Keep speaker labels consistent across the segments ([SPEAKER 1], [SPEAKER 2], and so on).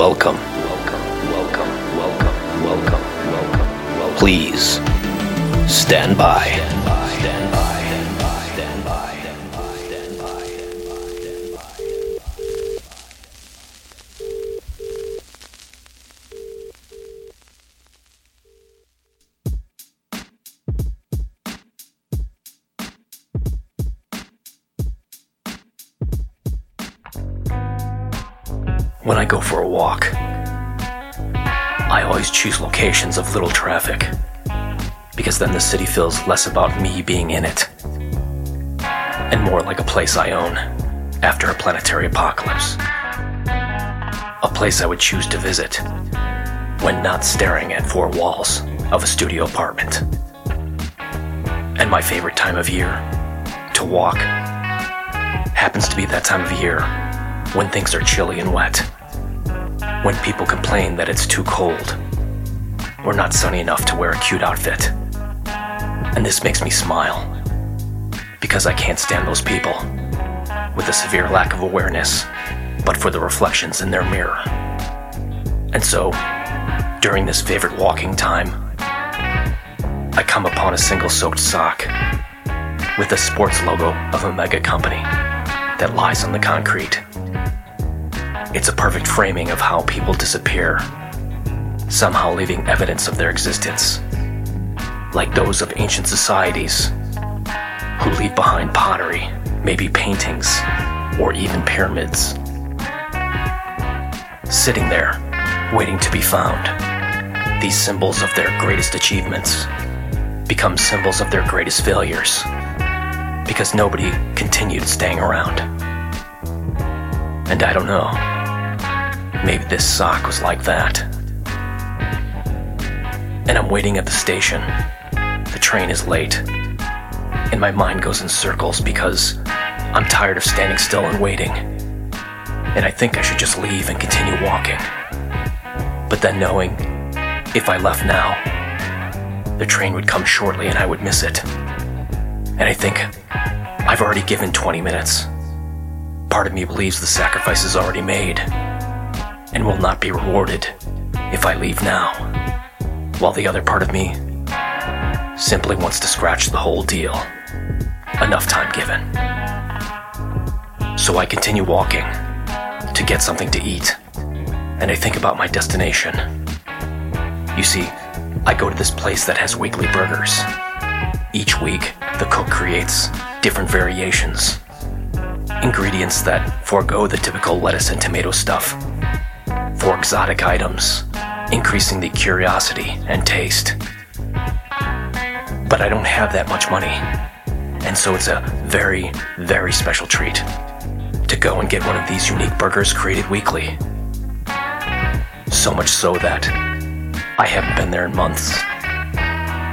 [SPEAKER 1] Welcome. Welcome. Welcome. Welcome. Welcome. Welcome. Please stand by. Stand by. When I go for a walk, I always choose locations of little traffic because then the city feels less about me being in it and more like a place I own after a planetary apocalypse. A place I would choose to visit when not staring at four walls of a studio apartment. And my favorite time of year to walk happens to be that time of year when things are chilly and wet, when people complain that it's too cold or not sunny enough to wear a cute outfit. And this makes me smile because I can't stand those people with a severe lack of awareness, but for the reflections in their mirror. And so, during this favorite walking time, I come upon a single soaked sock with the sports logo of a mega company that lies on the concrete. It's a perfect framing of how people disappear, somehow leaving evidence of their existence, like those of ancient societies who leave behind pottery, maybe paintings, or even pyramids. Sitting there, waiting to be found, these symbols of their greatest achievements become symbols of their greatest failures because nobody continued staying around. And I don't know. Maybe this sock was like that. And I'm waiting at the station. The train is late. And my mind goes in circles because I'm tired of standing still and waiting. And I think I should just leave and continue walking. But then knowing if I left now, the train would come shortly and I would miss it. And I think I've already given 20 minutes. Part of me believes the sacrifice is already made and will not be rewarded if I leave now, while the other part of me simply wants to scratch the whole deal. Enough time given. So I continue walking to get something to eat, and I think about my destination. You see, I go to this place that has weekly burgers. Each week, the cook creates different variations ingredients that forego the typical lettuce and tomato stuff for exotic items, increasing the curiosity and taste. But I don't have that much money, and so it's a very, very special treat to go and get one of these unique burgers created weekly. So much so that I haven't been there in months.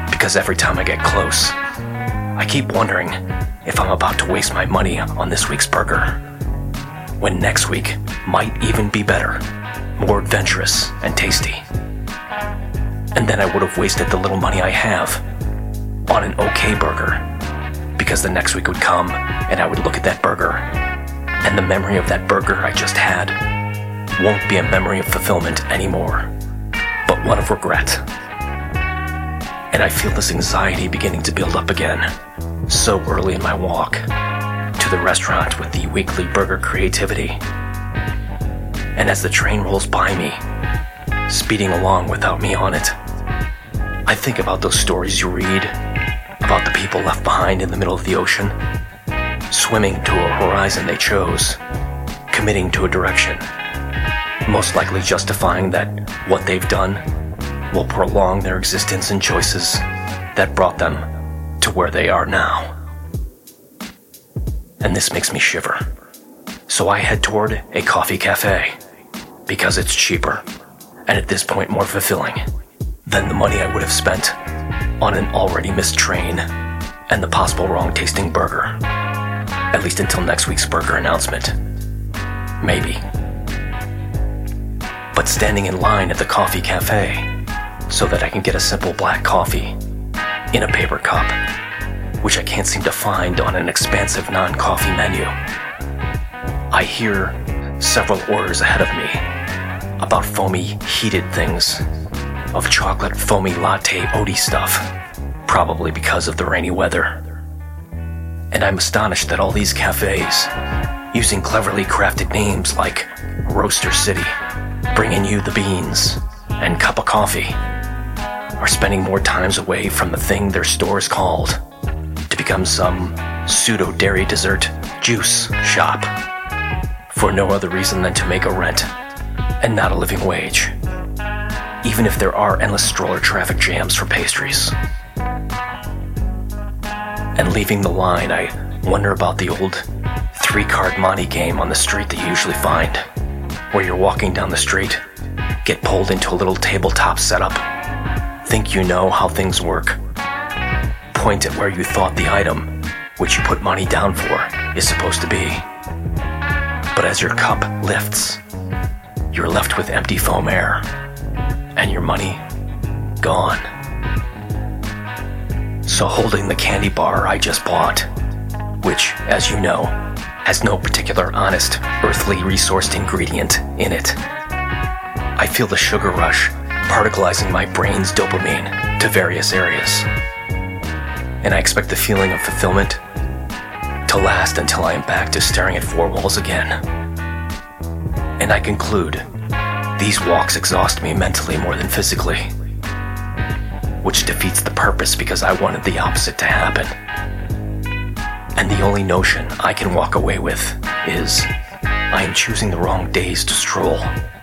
[SPEAKER 1] Because every time I get close, I keep wondering if I'm about to waste my money on this week's burger. When next week might even be better, more adventurous, and tasty. And then I would have wasted the little money I have on an okay burger. Because the next week would come and I would look at that burger, and the memory of that burger I just had won't be a memory of fulfillment anymore, but one of regret. And I feel this anxiety beginning to build up again so early in my walk to the restaurant with the weekly burger creativity. And as the train rolls by me, speeding along without me on it, I think about those stories you read about the people left behind in the middle of the ocean, swimming to a horizon they chose, committing to a direction, most likely justifying that what they've done will prolong their existence and choices that brought them to where they are now. And this makes me shiver. So I head toward a coffee cafe because it's cheaper and at this point more fulfilling than the money I would have spent on an already missed train and the possible wrong tasting burger. At least until next week's burger announcement. Maybe. But standing in line at the coffee cafe so that I can get a simple black coffee in a paper cup, which I can't seem to find on an expansive non coffee menu. I hear several orders ahead of me, about foamy, heated things, of chocolate foamy latte oaty stuff, probably because of the rainy weather. And I'm astonished that all these cafes, using cleverly crafted names like Roaster City, bringing you the beans, and cup of coffee, are spending more times away from the thing their store is called to become some pseudo dairy dessert juice shop for no other reason than to make a rent and not a living wage, even if there are endless stroller traffic jams for pastries. And leaving the line, I wonder about the old three card monte game on the street that you usually find, where you're walking down the street, get pulled into a little tabletop setup, think you know how things work, point at where you thought the item, which you put money down for, is supposed to be. But as your cup lifts, you're left with empty foam air and your money gone. So, holding the candy bar I just bought, which, as you know, has no particular honest, earthly resourced ingredient in it, I feel the sugar rush particleizing my brain's dopamine to various areas. And I expect the feeling of fulfillment to last until I am back to staring at four walls again. And I conclude these walks exhaust me mentally more than physically, which defeats the purpose because I wanted the opposite to happen. And the only notion I can walk away with is I am choosing the wrong days to stroll.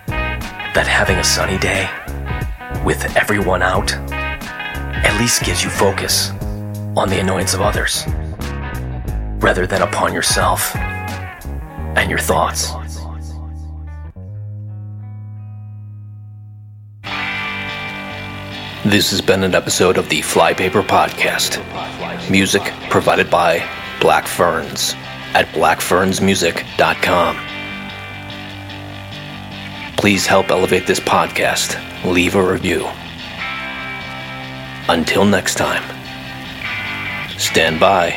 [SPEAKER 1] That having a sunny day, with everyone out, at least gives you focus on the annoyance of others, rather than upon yourself and your thoughts. This has been an episode of the Flypaper Podcast. Music provided by Black Ferns at blackfernsmusic.com. Please help elevate this podcast. Leave a review. Until next time, stand by